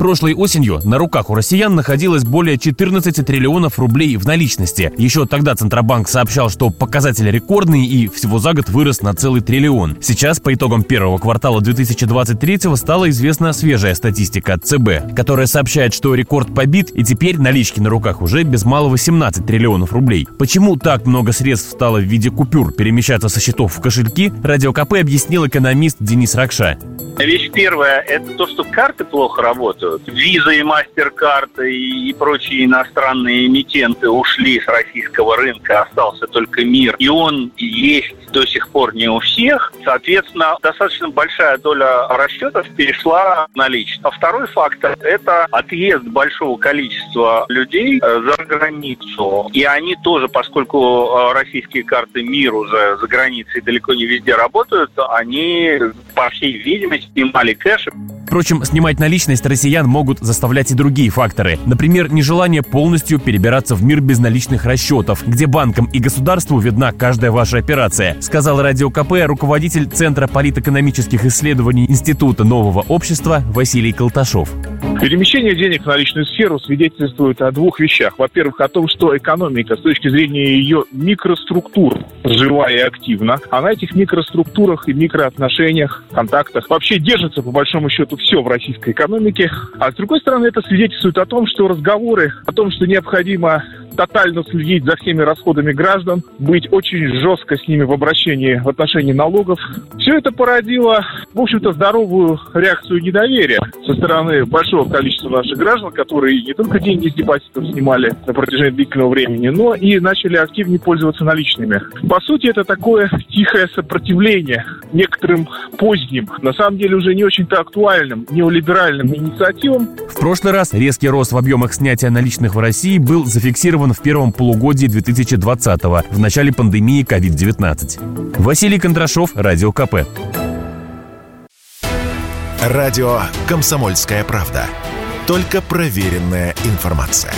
Прошлой осенью на руках у россиян находилось более 14 триллионов рублей в наличности. Еще тогда Центробанк сообщал, что показатель рекордный и всего за год вырос на целый триллион. Сейчас, по итогам первого квартала 2023 стала известна свежая статистика ЦБ, которая сообщает, что рекорд побит и теперь налички на руках уже без малого 17 триллионов рублей. Почему так много средств стало в виде купюр перемещаться со счетов в кошельки, Радио КП объяснил экономист Денис Ракша. Вещь первая – это то, что карты плохо работают. Виза и MasterCard и, прочие иностранные эмитенты ушли с российского рынка, остался только мир. И он есть до сих пор не у всех. Соответственно, достаточно большая доля расчетов перешла в наличность. А второй фактор – это отъезд большого количества людей э, за границу. И они тоже, поскольку э, российские карты мир уже за границей далеко не везде работают, они, по всей видимости, снимали кэш. Впрочем, снимать наличность россиян могут заставлять и другие факторы. Например, нежелание полностью перебираться в мир безналичных расчетов, где банкам и государству видна каждая ваша операция, сказал Радио КП руководитель Центра политэкономических исследований Института нового общества Василий Колташов. Перемещение денег в наличную сферу свидетельствует о двух вещах. Во-первых, о том, что экономика с точки зрения ее микроструктур жива и активна, а на этих микроструктурах и микроотношениях, контактах вообще держится, по большому счету, все в российской экономике. А с другой стороны, это свидетельствует о том, что разговоры о том, что необходимо тотально следить за всеми расходами граждан, быть очень жестко с ними в обращении в отношении налогов. Все это породило, в общем-то, здоровую реакцию недоверия со стороны большого количества наших граждан, которые не только деньги с депозитов снимали на протяжении длительного времени, но и начали активнее пользоваться наличными. По сути, это такое тихое сопротивление некоторым поздним, на самом деле уже не очень-то актуальным неолиберальным инициативам. Прошлый раз резкий рост в объемах снятия наличных в России был зафиксирован в первом полугодии 2020-го, в начале пандемии COVID-19. Василий Кондрашов, Радио КП. Радио «Комсомольская правда». Только проверенная информация.